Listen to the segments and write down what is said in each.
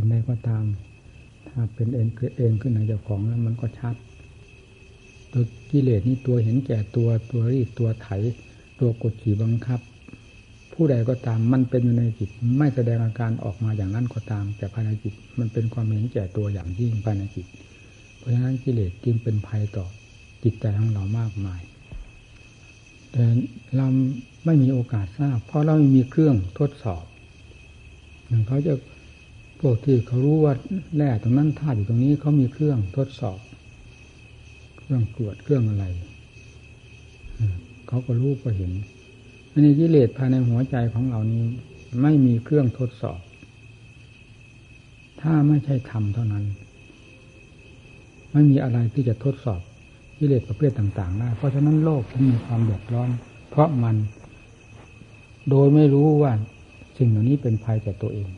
สิ่งใดก็ตาม ถ้าเป็นเองเองขึ้นในเจ้าของแล้วมันก็ชัดตัวกิเลสนี่ตัวเห็นแก่ตัวตัวรีดตัวไถ ตัวกดขี่บังคับ ผู้ใดก็ตามมันเป็นอยู่ในจิต ไม่แสดงอาการออกมาอย่างนั้นก็ตาม แต่ภายในจิตมันเป็นความเห็นแก่ตัวอย่างยิ่งภายในจิต เพราะฉะนั้นกิเลสจึงเป็นภัยต่อจิตใจของเรามากมาย แต่เราไม่มีโอกาสทราบ เพราะเราไม่มีเครื่องทดสอบหนึ่งเขาจะ พวกที่เขารู้ว่าแร่ตรงนั้นธาตุอยู่ตรงนี้เขามีเครื่องทดสอบ เครื่องตรวจเครื่องอะไรเขาก็รู้ก็เห็นอันนี้กิเลสภายในหัวใจของเรานี้ ไม่มีเครื่องทดสอบ ถ้าไม่ใช่ธรรมเท่านั้น ไม่มีอะไรที่จะทดสอบกิเลสประเภทต่างๆได้เพราะฉะนั้นโลกที่มีความเดือดร้อน เพราะมัน โดยไม่รู้ว่าสิ่งเหล่านี้เป็นภัยแก่ตัวเอง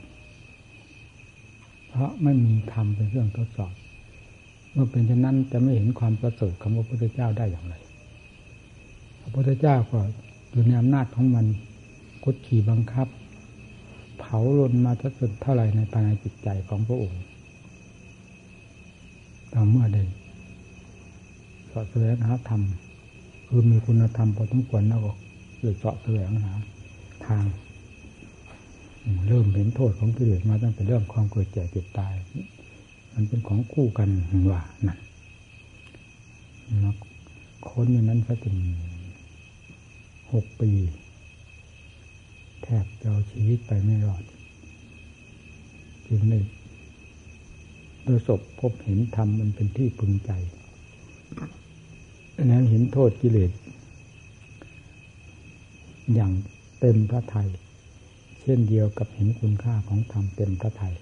เพราะไม่มีธรรมเป็นเครื่องทดสอบ เมื่อเป็นเช่นนั้นจะไม่เห็นความประเสริฐของพระพุทธเจ้าได้อย่างไร พระพุทธเจ้าก็อยู่ในอำนาจของมันกดขี่บังคับ เผาลนมาทั้งเท่าไหร่ในภายในจิตใจของพระองค์ต่อเมื่อใดสาะแสวงหาธรรมคือมีคุณธรรมพอสมควรแล้วก็เลยเสาะแสวงหาทาง เริ่มเห็นโทษของกิเลสมาตั้งแต่เรื่องความเกิดแก่เจ็บตาย มันเป็นของคู่กันว่านั่นค้นอย่างนั้นสักถึงหกปี แทบจะเอาชีวิตไปไม่รอดจึงได้ประสบพบเห็นธรรมมันเป็นที่พึงใจนั้นเห็นโทษกิเลสอย่างเต็มพระไทย เช่นเดียวกับเห็นคุณค่าของธรรมเต็มพระทย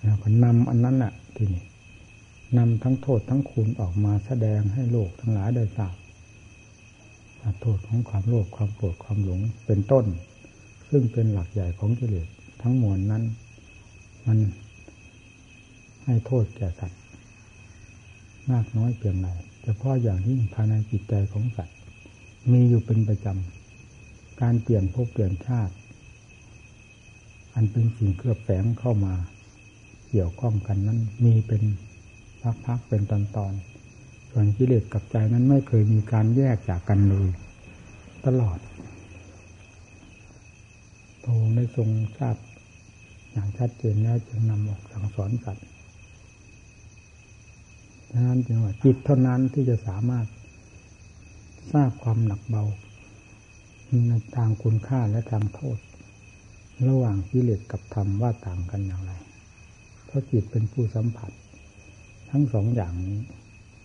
แล้วก็นำอันนั้นแหละทีนี้นำทั้งโทษทั้งคุณออกมาแสดงให้โลกทั้งหลายได้ทราบโทษของความโลภความโกรธความหลงเป็นต้น ซึ่งเป็นหลักใหญ่ของกิเลสทั้งมวลนั้น มันให้โทษแก่สัตว์ มากน้อยเพียงไรเฉพาะอย่างยิ่งภายในจิตใจของสัตว์ มีอยู่เป็นประจำ การเปลี่ยนภพเปลี่ยนชาติ อันเป็นสิ่งเครือบแฝงเข้ามา เกี่ยวข้องกันนั้น มีเป็นพักๆเป็นตอนๆ ส่วนกิเลสกับใจนั้นไม่เคยมีการแยกจากกันเลย ตลอดพระองค์ได้ทรงทราบอย่างชัดเจนแล้วจึงนำออกสั่งสอนสัตว์ดังนั้นจึงว่าจิตเท่านั้นที่จะสามารถ ทราบความหนักเบาในทางคุณค่าและทางโทษ ระหว่างกิเลสกับธรรมว่าต่างกันอย่างไร เพราะจิตเป็นผู้สัมผัส ทั้งสองอย่างนี้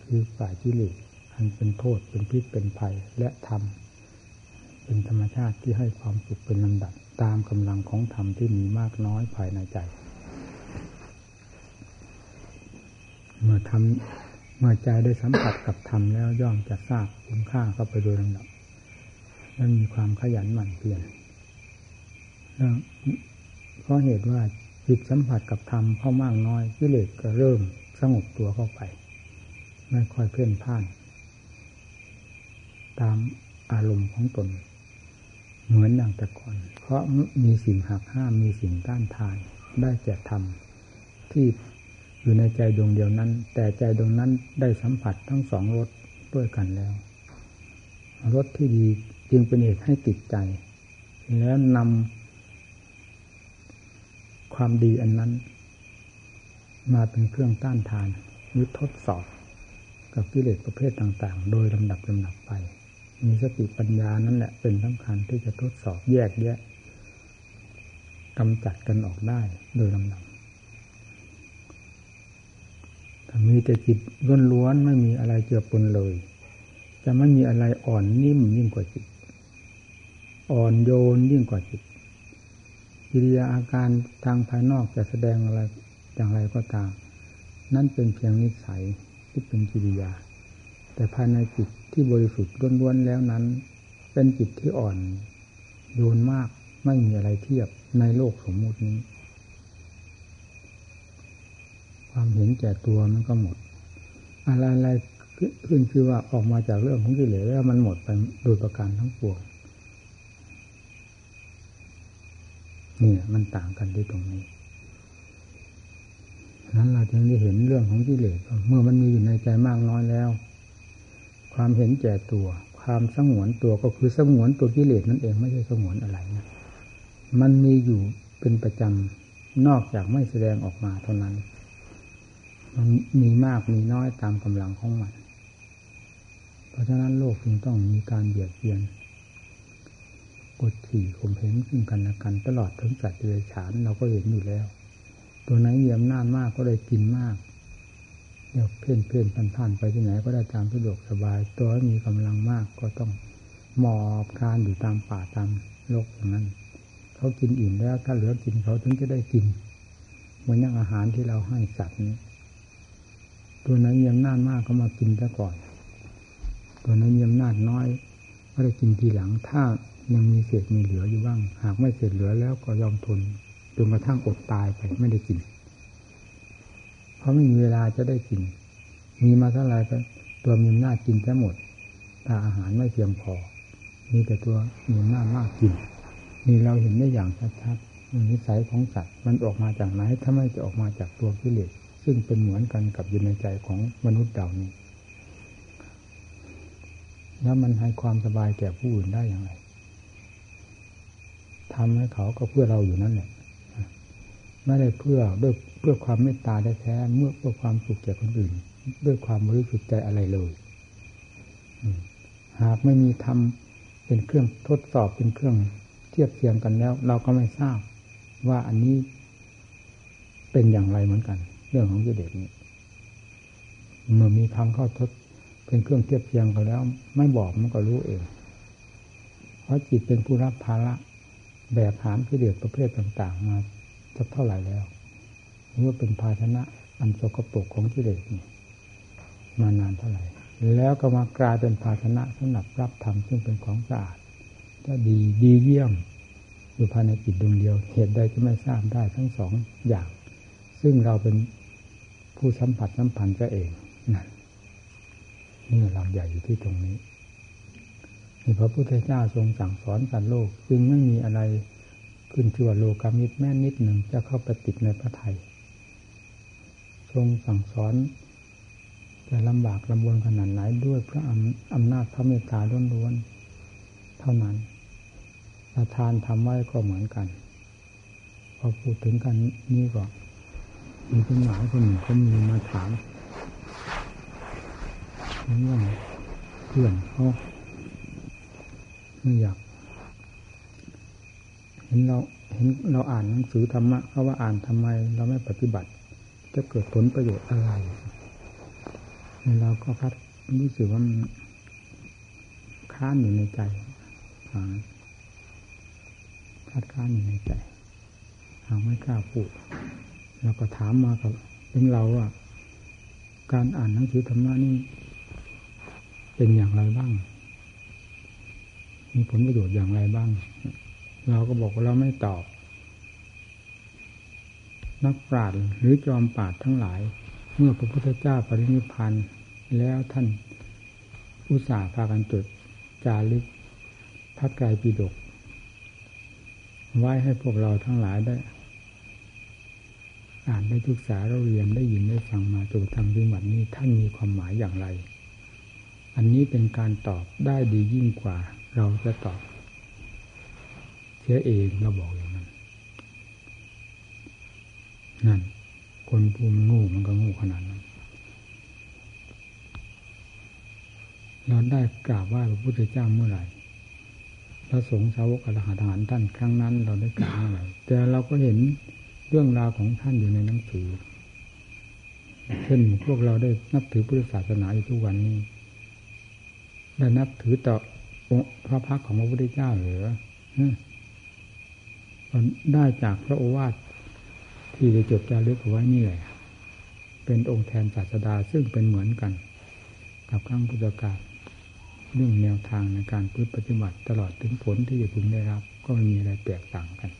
คือฝ่ายกิเลสอันเป็นโทษเป็นพิษเป็นภัยและธรรมเป็นธรรมชาติที่ให้ความสุขเป็นลำดับตามกำลังของธรรมที่มีมากน้อยภายในใจ เมื่อทำ เมื่อใจได้สัมผัสกับธรรมแล้วย่อมจะทราบคุณค่าเข้าไปโดยลำดับและมีความขยันหมั่นเพียรเพราะเหตุว่าจิตสัมผัสกับธรรมเข้ามากน้อยกิเลสก็เริ่มสงบตัวเข้าไป ไม่ค่อยเพ่นพ่าน ตามอารมณ์ของตน เหมือนอย่างแต่ก่อน เพราะมีสิ่งหักห้ามมีสิ่งต้านทานได้แก่ธรรมที่ อยู่ในใจดวงเดียวนั้น แต่ใจดวงนั้นได้สัมผัสทั้งสองรสด้วยกันแล้วรสที่ดีจึงเป็นเหตุให้ติดใจ แล้วนำความดีอันนั้น มาเป็นเครื่องต้านทานยึดทดสอบ กับกิเลสประเภทต่างๆ โดยลำดับลำดับไป มีสติปัญญานั่นแหละเป็นสำคัญที่จะทดสอบแยกแยะกำจัดกันออกได้โดยลำดับ มีแต่จิตล้วนๆไม่มีอะไรเจือปนเลย จะไม่มีอะไรอ่อนนิ่มยิ่งกว่าจิต อ่อนโยนยิ่งกว่าจิตกิริยาอาการทางภายนอกจะแสดงอะไรอย่างไรก็ตาม นั่นเป็นเพียงนิสัยที่เป็นกิริยา แต่ภายในจิตที่บริสุทธิ์ล้วนๆแล้วนั้น เป็นจิตที่อ่อนโยนมากไม่มีอะไรเทียบในโลกสมมุตินี้ ความเห็นแก่ตัวมันก็หมด อะไรอะไรขึ้นคือว่าออกมาจากเรื่องของกิเลสแล้วมันหมดไปโดยประการทั้งปวงนี่มันต่างกันที่ตรงนี้นั้นเราจึงได้เห็นเรื่องของกิเลสเมื่อมันมีอยู่ในใจมากน้อยแล้ว ความเห็นแก่ตัว ความสงวนตัวก็คือสงวนตัวกิเลสนั่นเองไม่ใช่สงวนอะไรนะมันมีอยู่เป็นประจำนอกจากไม่แสดงออกมาเท่านั้น มันมีมากมีน้อยตามกำลังของมัน เพราะฉะนั้นโลกจึงต้องมีการเบียดเบียนกดขี่ข่มเหงซึ่งกันและกันตลอดถึงสัตว์เดรัจฉานเราก็เห็นอยู่แล้ว ตัวไหนมีอำนาจมากก็ได้กินมากเดี๋ยวเพ่นเพ่นพันผ่านไปที่ไหนก็ได้ตามสะดวกสบาย ตัวมีกำลังมากก็ต้องหมอบคานอยู่ตามป่าตามโลกอย่างนั้น เขากินอิ่มแล้วถ้าเหลือกินเขาถึงจะได้กินเหมือนอย่างอาหารที่เราให้สัตว์นี้ ตัวไหนมีอำนาจมากก็มากินซะก่อน ตัวไหนมีอำนาจน้อยก็ได้กินทีหลัง ถ้ายังมีเศษมีเหลืออยู่บ้าง หากไม่เศษเหลือแล้วก็ยอมทนจนกระทั่งอดตายไปไม่ได้กิน เพราะไม่มีเวลาจะได้กิน มีมาเท่าไรก็ตัวมีหน้ากินแค่หมดถ้าอาหารไม่เพียงพอ มีแต่ตัวมีหน้ามากกิน นี่เราเห็นได้อย่างชัดๆนิสัยของสัตว์มันออกมาจากไหนถ้าไม่จะออกมาจากตัวกิเลส ซึ่งเป็นเหมือนกันกับอยู่ในใจของมนุษย์เดานี้ แล้วมันให้ความสบายแก่ผู้อื่นได้อย่างไรทำให้เขาก็เพื่อเราอยู่นั่นแหละไม่ได้เพื่อด้วยเพื่อความเมตตาแท้เมื่อเพื่อความสุขแก่คนอื่น ด้วยความบริสุทธิ์ใจอะไรเลยหากไม่มีทำเป็นเครื่องทดสอบเป็นเครื่องเทียบเทียงกันแล้ว เราก็ไม่ทราบว่าอันนี้เป็นอย่างไรเหมือนกัน เรื่องของกิเลสนี้เมื่อมีทำเข้าทดเป็นเครื่องเทียบเทียงกันแล้ว ไม่บอกมันก็รู้เอง เพราะจิตเป็นผู้รับภาระแบบหามกิเลสประเภทต่าง ๆ มาจะเท่าไหร่แล้วหรือว่าเป็นภาชนะอันสกปรกของกิเลสนี่มานานเท่าไหร่ แล้วก็มากลายเป็นภาชนะสำหรับรับธรรมซึ่งเป็นของสะอาดจะดีดีเยี่ยมอยู่ภายในจิตดวงเดียว เหตุใดจะไม่ทราบได้ทั้งสองอย่าง ซึ่งเราเป็น ผู้สัมผัสสัมพันธ์ก็เองนั่นนี่เราใหญ่อยู่ที่ตรงนี้พระพุทธเจ้าทรงสั่งสอนสัตว์โลก จึงไม่มีอะไรขึ้นชื่อว่าโลกามิตรแม้นิดหนึ่งจะเข้าไปติดในพระไทยทรงสั่งสอนจะลำบากลำบนขนาดไหนด้วยพระอำนาจพระเมตตาล้วนๆเท่านั้นประทานทำไว้ก็เหมือนกัน พอพูดถึงกันนี่ก็ มีคนหลายคนหนึ่งก็มีมาถามเรื่องเพื่อนเขาไม่อยาก เห็นเราเห็นเราอ่านหนังสือธรรมะเขาว่าอ่านทำไม เราไม่ปฏิบัติ จะเกิดผลประโยชน์อะไรเราก็พัดรู้สึกว่ามันค้านอยู่ในใจคัดค้านอยู่ในใจหาไม่กล้าพูด เราก็ถามมากับเป็นเราว่า การอ่านหนังสือธรรมะนี่เป็นอย่างไรบ้าง มีผลประโยชน์อย่างไรบ้าง เราก็บอกว่าเราไม่ตอบ นักปราชญ์หรือจอมปราชญ์ทั้งหลาย เมื่อพระพุทธเจ้าปรินิพานแล้วท่านอุตส่าห์พากันจดจารึกพระไกรปิฎกไว้ให้พวกเราทั้งหลายได้ อ่านได้ศึกษาเราเรียนได้ยินได้ฟังมาจนทำถึงวันนี้ท่านมีความหมายอย่างไร อันนี้เป็นการตอบได้ดียิ่งกว่า เราจะตอบเสียเองเราบอกอย่างนั้นนั่นคนภูมิงูมันก็งูขนาดนั้นเราได้กราบไหว้พระพุทธเจ้าเมื่อไหร่พระสงฆ์สาวกอรหันต์ท่านครั้งนั้น เราได้กราบเมื่อไหร่แต่เราก็เห็น เรื่องราวของท่านอยู่ในหนังสือ เช่นพวกเราได้นับถือพุทธศาสนาอยู่ทุกวันนี้ได้นับถือต่อพระพักของพระพุทธเจ้าหรือได้จากพระโอวาทที่ได้จดจารึกเอาไว้นี่แหละ เป็นองค์แทนศาสดาซึ่งเป็นเหมือนกัน กับครั้งพุทธกาลเรื่องแนวทางในการพฤติปฏิบัติตลอดถึงผลที่จะพึงได้รับ ก็ไม่มีอะไรแตกต่างกัน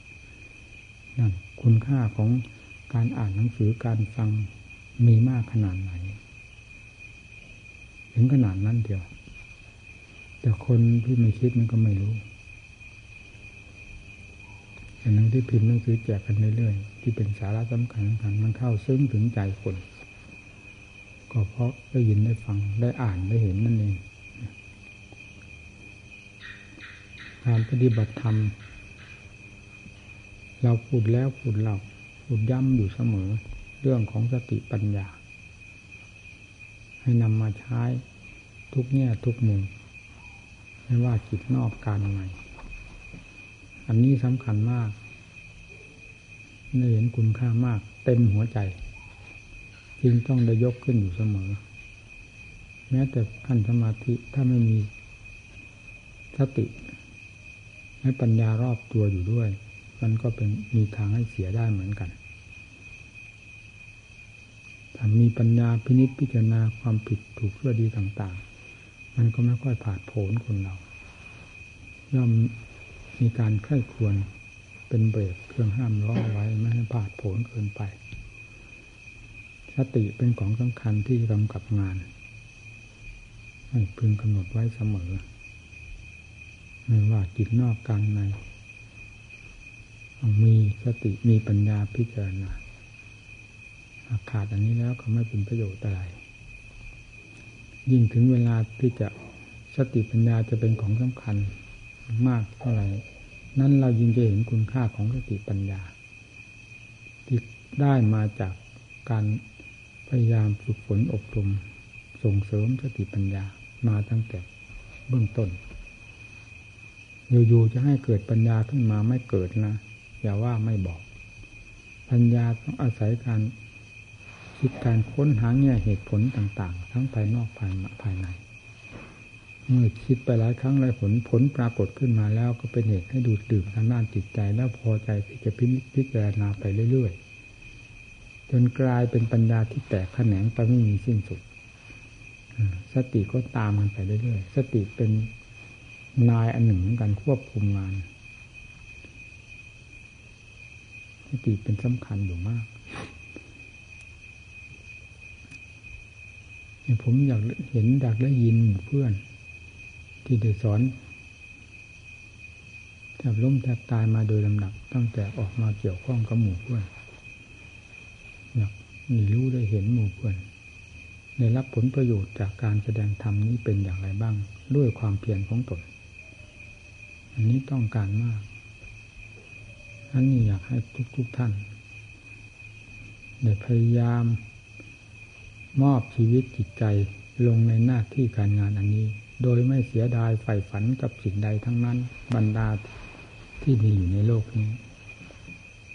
นั่นคุณค่าของการอ่านหนังสือการฟังมีมากขนาดไหน ถึงขนาดนั้นเดียว แต่คนที่ไม่คิดมันก็ไม่รู้ฉแต่นังที่พิมพ์หนังสือแจกกันเรื่อยๆที่เป็นสาระสำคัญสำคัญมันเข้าซึ้งถึงใจคน ก็เพราะได้ยินได้ฟังได้อ่านได้เห็นนั่นเองการปฏิบัติธรรม เราพูดแล้วพูดเล่าพูดย้ำอยู่เสมอ เรื่องของสติปัญญา ให้นำมาใช้ทุกแง่ทุกมุมไม่ว่าจิตนอกการในอันนี้สำคัญมากได้เห็นคุณค่ามาก เต็มหัวใจ จึงต้องได้ยกขึ้นอยู่เสมอ แม้แต่ขั้นสมาธิถ้าไม่มีสติ ให้ปัญญารอบตัวอยู่ด้วย มันก็เป็นมีทางให้เสียได้เหมือนกันถ้ามีปัญญาพินิจพิจารณาความผิดถูกเพื่อดีต่าง ๆ มันก็ไม่ค่อยผาดโผนคนเรา ย่อมมีการไข้ควรเป็นเบรกเครื่องห้ามล้อไว้ไม่ให้ผาดโผนเกินไป สติเป็นของสำคัญที่กำกับงาน ให้พึงกำหนดไว้เสมอ ไม่ว่าจิตนอกกลางใน มีสติมีปัญญาพิจารณาขาดอันนี้แล้วก็ไม่เป็นประโยชน์อะไร ยิ่งถึงเวลาที่จะสติปัญญาจะเป็นของสำคัญมากเท่าไหร่ นั้นเรายิ่งจะเห็นคุณค่าของสติปัญญา ที่ได้มาจากการพยายามฝึกฝนอบรมส่งเสริมสติปัญญามาตั้งแต่เบื้องต้นอยู่ๆจะให้เกิดปัญญาขึ้นมาไม่เกิดนะ อย่าว่าไม่บอก ปัญญาต้องอาศัยการคิดการค้นหาแง่เหตุผลต่าง ๆ ทั้งภายนอกภายภายใน เมื่อคิดไปหลายครั้งหลายผลผลปรากฏขึ้นมาแล้วก็เป็นเหตุให้ดูดดื่มทางด้านจิตใจ แล้วพอใจที่จะพิพิจารณาไปเรื่อยๆ จนกลายเป็นปัญญาที่แตกแขนงไปไม่มีสิ้นสุด สติก็ตามมันไปเรื่อยๆ สติเป็นนายอันหนึ่งกันควบคุมงาน สติเป็นสำคัญอยู่มากผมอยากเห็นอยากได้ยินเพื่อน ที่ได้สอนแทบล้มแทบตายมาโดยลำดับตั้งแต่ออกมาเกี่ยวข้องกับหมู่เพื่อนอยากมีรู้ได้เห็นหมู่เพื่อนได้รับผลประโยชน์จากการแสดงธรรมนี้เป็นอย่างไรบ้าง ด้วยความเพียรของตน อันนี้ต้องการมาก อันนี้อยากให้ทุกๆทท่านได้พยายาม มอบชีวิตจิตใจลงในหน้าที่การงานอันนี้ โดยไม่เสียดายใฝ่ฝันกับสิ่งใดทั้งนั้น บรรดาที่มีอยู่ในโลกนี้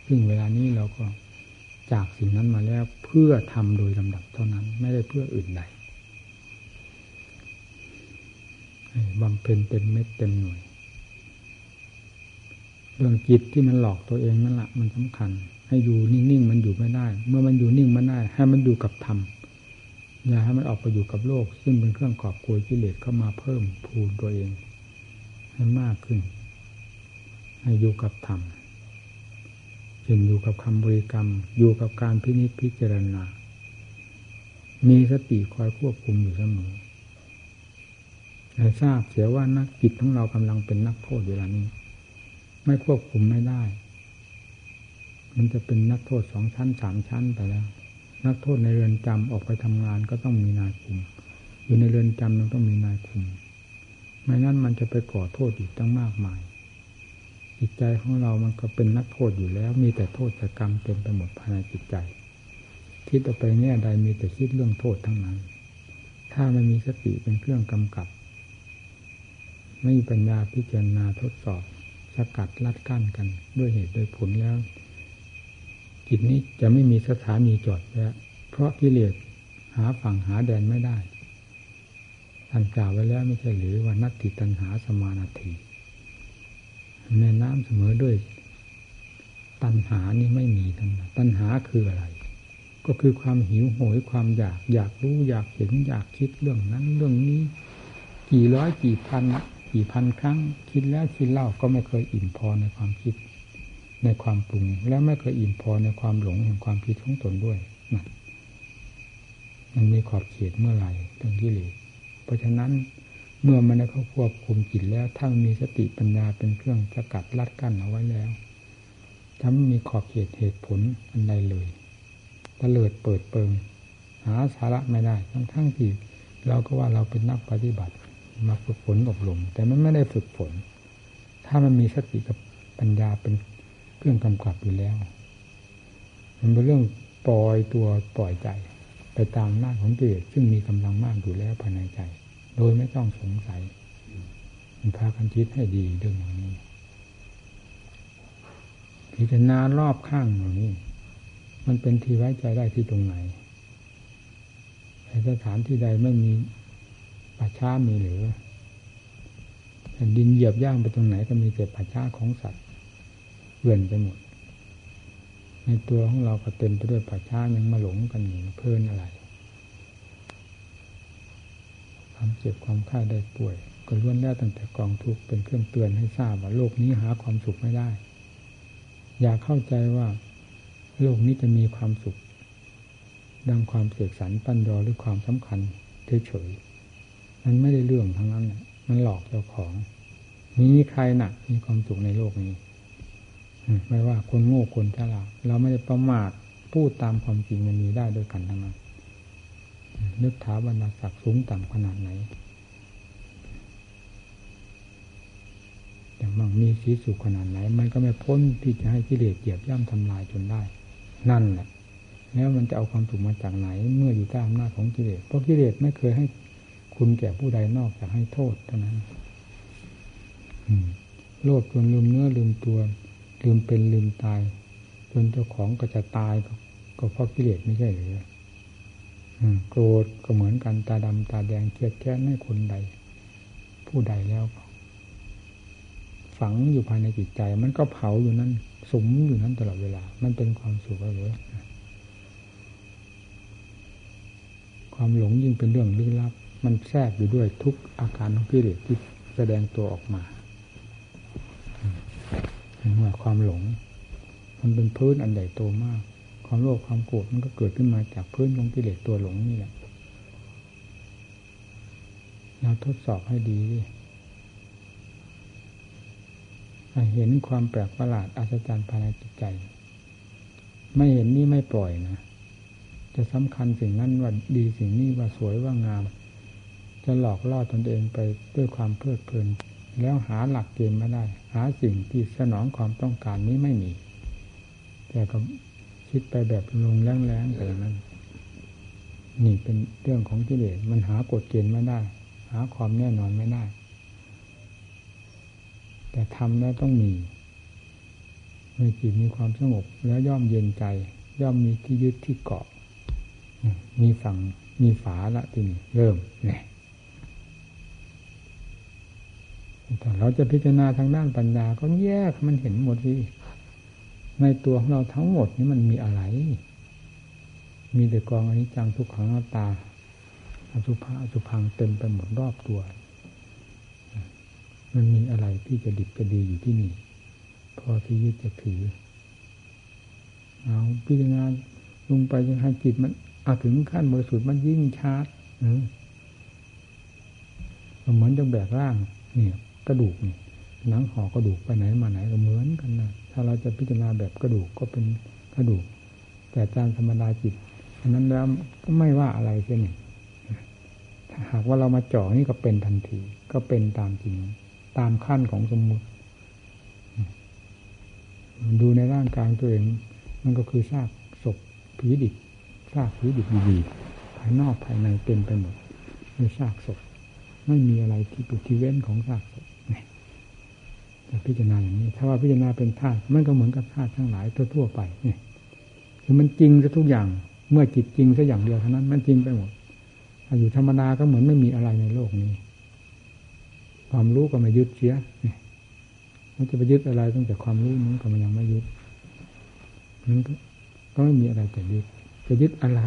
ซึ่งเวลานี้เราก็จากสิ่งนั้นมาแล้วเพื่อทำโดยลำดับเท่านั้น ไม่ได้เพื่ออื่นใดบำเพ็ญเต็มเม็ดเต็มหน่วย เรื่องจิตที่มันหลอกตัวเองนั่นแหละมันสำคัญ ให้อยู่นิ่งๆมันอยู่ไม่ได้ เมื่อมันอยู่นิ่งมันได้ ให้มันอยู่กับธรรมอย่าให้มันออกไปอยู่กับโลก ซึ่งเป็นเครื่องกอบกวยกิเลสเข้ามาเพิ่มพูนตัวเอง ให้มากขึ้น ให้อยู่กับธรรมเช่นอยู่กับคำบริกรรม อยู่กับการพินิจพิจารณา มีสติคอยควบคุมอยู่เสมอให้ทราบเสียว่านักจิตของเรากำลังเป็นนักโทษเวลานี้ ไม่ควบคุมไม่ได้ มันจะเป็นนักโทษสองชั้นสามชั้นไปแล้ว นักโทษในเรือนจำออกไปทำงานก็ต้องมีนายคุม อยู่ในเรือนจำมันต้องมีนายคุม ไม่นั้นมันจะไปก่อโทษอีกตั้งมากมายจิตใจของเรามันก็เป็นนักโทษอยู่แล้ว มีแต่โทษกรรมเต็มไปหมดภายในจิตใจ คิดออกไปแง่ใดมีแต่คิดเรื่องโทษทั้งนั้น ถ้าไม่มีสติเป็นเครื่องกำกับ ไม่มีปัญญาพิจารณาทดสอบ สกัดลัดกั้นกัน ด้วยเหตุโดยผลแล้วจิตนี้จะไม่มีสถานีจอดแล้วเพราะกิเลสหาฝั่งหาแดนไม่ได้ท่านกล่าวไว้แล้วไม่ใช่หรือว่านัตติตันหาสมานาทีแม่น้ำเสมอด้วย ตัณหานี่ไม่มีทั้งนั้นตัณหาคืออะไร ก็คือความหิวโหยความอยาก อยากรู้อยากเห็นอยากคิดเรื่องนั้นเรื่องนี้ กี่ร้อยกี่พัน กี่พันครั้ง คิดแล้วคิดเล่าก็ไม่เคยอิ่มพอในความคิด ในความปรุง และไม่เคยอิ่มพอในความหลงแห่งความคิดของตนด้วยนะมันมีขอบเขตเมื่อไหร่ตรงที่เลยเพราะฉะนั้นเมื่อมันได้เข้าควบคุมจิตแล้วถ้ามีสติปัญญาเป็นเครื่องสกัดลัดกั้นเอาไว้แล้วจะไม่มีขอบเขตเหตุผลอันใดเลยตะเลิดเปิดเปิง หาสาระไม่ได้ทั้งทั้งที่เราก็ว่าเราเป็นนักปฏิบัติ มาฝึกฝนอบรม แต่มันไม่ได้ฝึกฝน ถ้ามันมีสติกับปัญญาเป็นเครื่องกำกับอยู่แล้ว มันเป็นเรื่องปล่อยตัวปล่อยใจ ไปตามหน้าของกิเลสซึ่งมีกำลังมากอยู่แล้วภายในใจ โดยไม่ต้องสงสัย มันพากันคิดให้ดีเรื่องอย่างนี้พิจารณารอบข้างอย่างนี้ มันเป็นที่ไว้ใจได้ที่ตรงไหนในสถานที่ใดไม่มี ป่าช้ามีหรือแผ่นดินเหยียบย่างไปตรงไหนก็มีแต่ป่าช้าของสัตว์เลื่อนไปหมด ในตัวของเราก็เต็มไปด้วยป่าช้ายังมาหลงกันอยู่เพลินอะไร ความเจ็บความค่าได้ป่วย ก็ล้วนแล้วตั้งแต่กองทุกข์เป็นเครื่องเตือนให้ทราบว่าโลกนี้หาความสุขไม่ได้ อย่าเข้าใจว่า โลกนี้จะมีความสุขดังความเสกสรรปั้นยอหรือความสำคัญเฉยๆ มันไม่ได้เรื่องทั้งนั้น มันหลอกเจ้าของมีใครหนักมีความสุขในโลกนี้ไม่ว่าคนโง่คนฉลาดเราไม่ได้ประมาทพูดตามความจริงมันมีได้ด้วยกันทั้งนั้นนึกถาบรรดาศักดิ์สูงต่ำขนาดไหนอย่างมั่งมีสีสุขขนาดไหน มันก็ไม่พ้นที่จะให้กิเลสเหยียบย่ำทำลายจนได้ นั่นแหละแล้วมันจะเอาความสุขมาจากไหน เมื่ออยู่ใต้อำนาจของกิเลสเพราะกิเลสไม่เคยให้ คุณแก่ผู้ใดนอกจากให้โทษเท่านั้นโลภจนลืมเนื้อลืมตัว ลืมเป็นลืมตาย จนเจ้าของก็จะตายก็เพราะกิเลสไม่ใช่หรือโกรธก็เหมือนกันตาดำตาแดงเกลียดแค้นให้คนใด ผู้ใดแล้วฝังอยู่ภายในจิตใจ มันก็เผาอยู่นั้นสมอยู่นั้นตลอดเวลา มันเป็นความสุขหรือความหลงยิ่งเป็นเรื่องลึกลับ มันแทรกอยู่ด้วยทุกอาการของกิเลสที่แสดงตัวออกมาเมื่อความหลง มันเป็นพื้นอันใหญ่โตมาก ความโลภความโกรธมันก็เกิดขึ้นมาจากพื้นของกิเลสตัวหลงนี่แหละเราทดสอบให้ดีเห็นความแปลกประหลาดอัศจรรย์ภายในจิตใจ ไม่เห็นนี่ไม่ปล่อยนะ จะสำคัญสิ่งนั้นว่าดีสิ่งนี้ว่าสวยว่างาม จะหลอกล่อตนเองไปด้วยความเพลิดเพลิน แล้วหาหลักเกณฑ์ไม่ได้ หาสิ่งที่สนองความต้องการนี้ไม่มี แต่ก็คิดไปแบบลงแรงๆไปอย่างนั้นนี่เป็นเรื่องของกิเลสมันหากฎเกณฑ์ไม่ได้ หาความแน่นอนไม่ได้ แต่ทำแล้วต้องมีเมื่อจิตมีความสงบแล้วย่อมเย็นใจ ย่อมมีที่ยึดที่เกาะมีฝั่งมีฝาละทีนี้เริ่มเนี่ยแต่ เราจะพิจารณาทางด้านปัญญาก็แยกมันเห็นหมดสิในตัวของเราทั้งหมดนี้มันมีอะไร มีแต่กองอนิจจังทุกขังหน้าตาอสุภะอสุพังเต็มไปหมดรอบตัว มันมีอะไรที่จะดิบจะดีอยู่ที่นี่ พอที่ยึดจะถือ เอาพิจารณาลงไปยังให้จิตมันเอาถึงขั้นบริสุทธิ์มันยิ่งชาร์จเหมือนจะแบกร่างเนี่ย กระดูกนี่หนังห่อกระดูกไปไหนมาไหนก็เหมือนกันนะถ้าเราจะพิจารณาแบบกระดูกก็เป็นกระดูก แต่ตามธรรมดาจิตอันนั้นแล้วก็ไม่ว่าอะไรเช่นถ้หากว่าเรามาเจ่อนี่ก็เป็นทันที ก็เป็นตามจริง ตามขั้นของสมมุติ ดูในร่างกายตัวเอง มันก็คือซากศพผีดิบซากผีดิบดีๆภายนอกภายในเต็มไปหมดด้วยซากศพ ไม่มีอะไรที่เป็นที่เว้นของซากศพ พิจารณาอย่างนี้ ถ้าว่าพิจารณาเป็นธาตุมันก็เหมือนกับธาตุทั้งหลายทั่วๆไปเนี่ยคือมันจริงซะทุกอย่าง เมื่อจิตจริงซะอย่างเดียวเท่านั้น มันจริงไปหมดถ้าอยู่ธรรมดาก็เหมือนไม่มีอะไรในโลกนี้ ความรู้ก็ไม่ยึดเสียเนี่ยมันจะไปยึดอะไรตั้งแต่ความรู้นี้ก็มันยังไม่ยึดมันก็ไม่มีอะไรจะยึดจะยึดอะไร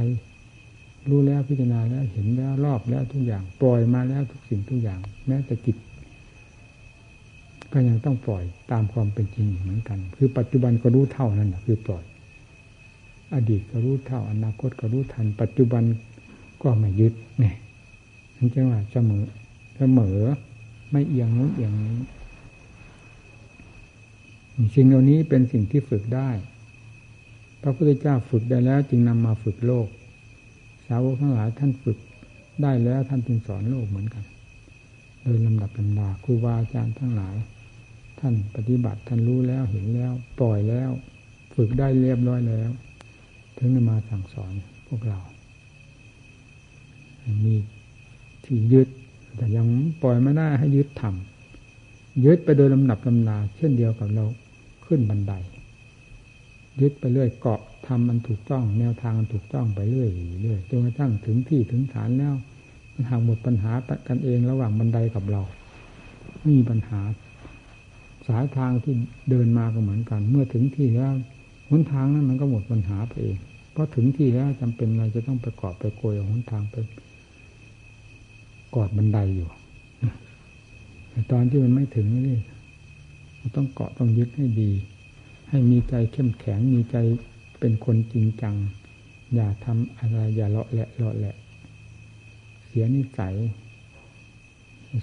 รู้แล้วพิจารณาแล้วเห็นแล้วรอบแล้วทุกอย่าง ปล่อยมาแล้วทุกสิ่งทุกอย่าง แม้แต่จิต ก็ยังต้องปล่อยตามความเป็นจริงเหมือนกัน คือปัจจุบันก็รู้เท่านั้นนะคือปล่อย อดีตก็รู้เท่า อนาคตก็รู้ทัน ปัจจุบันก็ไม่ยึดเนี่ยนั่นจึงว่าเสมอเสมอไม่เอียงนู้นเอียงนี้สิ่งเหล่านี้เป็นสิ่งที่ฝึกได้พระพุทธเจ้าฝึกได้แล้ว จึงนำมาฝึกโลก สาวกทั้งหลายท่านฝึกได้แล้วท่านจึงสอนโลกเหมือนกัน โดยลำดับลำดาครูบาอาจารย์ทั้งหลาย ท่านปฏิบัติท่านรู้แล้วเห็นแล้ว ปล่อยแล้ว ฝึกได้เรียบร้อยแล้ว ถึงจะมาสั่งสอนพวกเรา มีที่ยึด แต่ยังปล่อยไม่ได้ให้ยึดทำยึดไปโดยลำดับลำดาเช่นเดียวกับเราขึ้นบันได ยึดไปเรื่อยเกาะทำมันถูกต้อง แนวทางมันถูกต้องไปเรื่อยเรื่อยจนกระทั่งถึงที่ถึงฐานแล้วมันหากหมดปัญหากันเองระหว่างบันไดกับเรา มีปัญหา สายทางที่เดินมาก็เหมือนกัน เมื่อถึงที่แล้วหนทางนั้นมันก็หมดปัญหาไปเองเพราะถึงที่แล้วจำเป็นเราจะต้องไปเกาะไปโกยหนทางไปกอดบันไดอยู่แต่ตอนที่มันไม่ถึงนี่ต้องเกาะต้องยึดให้ดี ให้มีใจเข้มแข็งมีใจเป็นคนจริงจัง อย่าทำอะไรอย่าเลาะแหละเลาะแหละ เสียนิสัย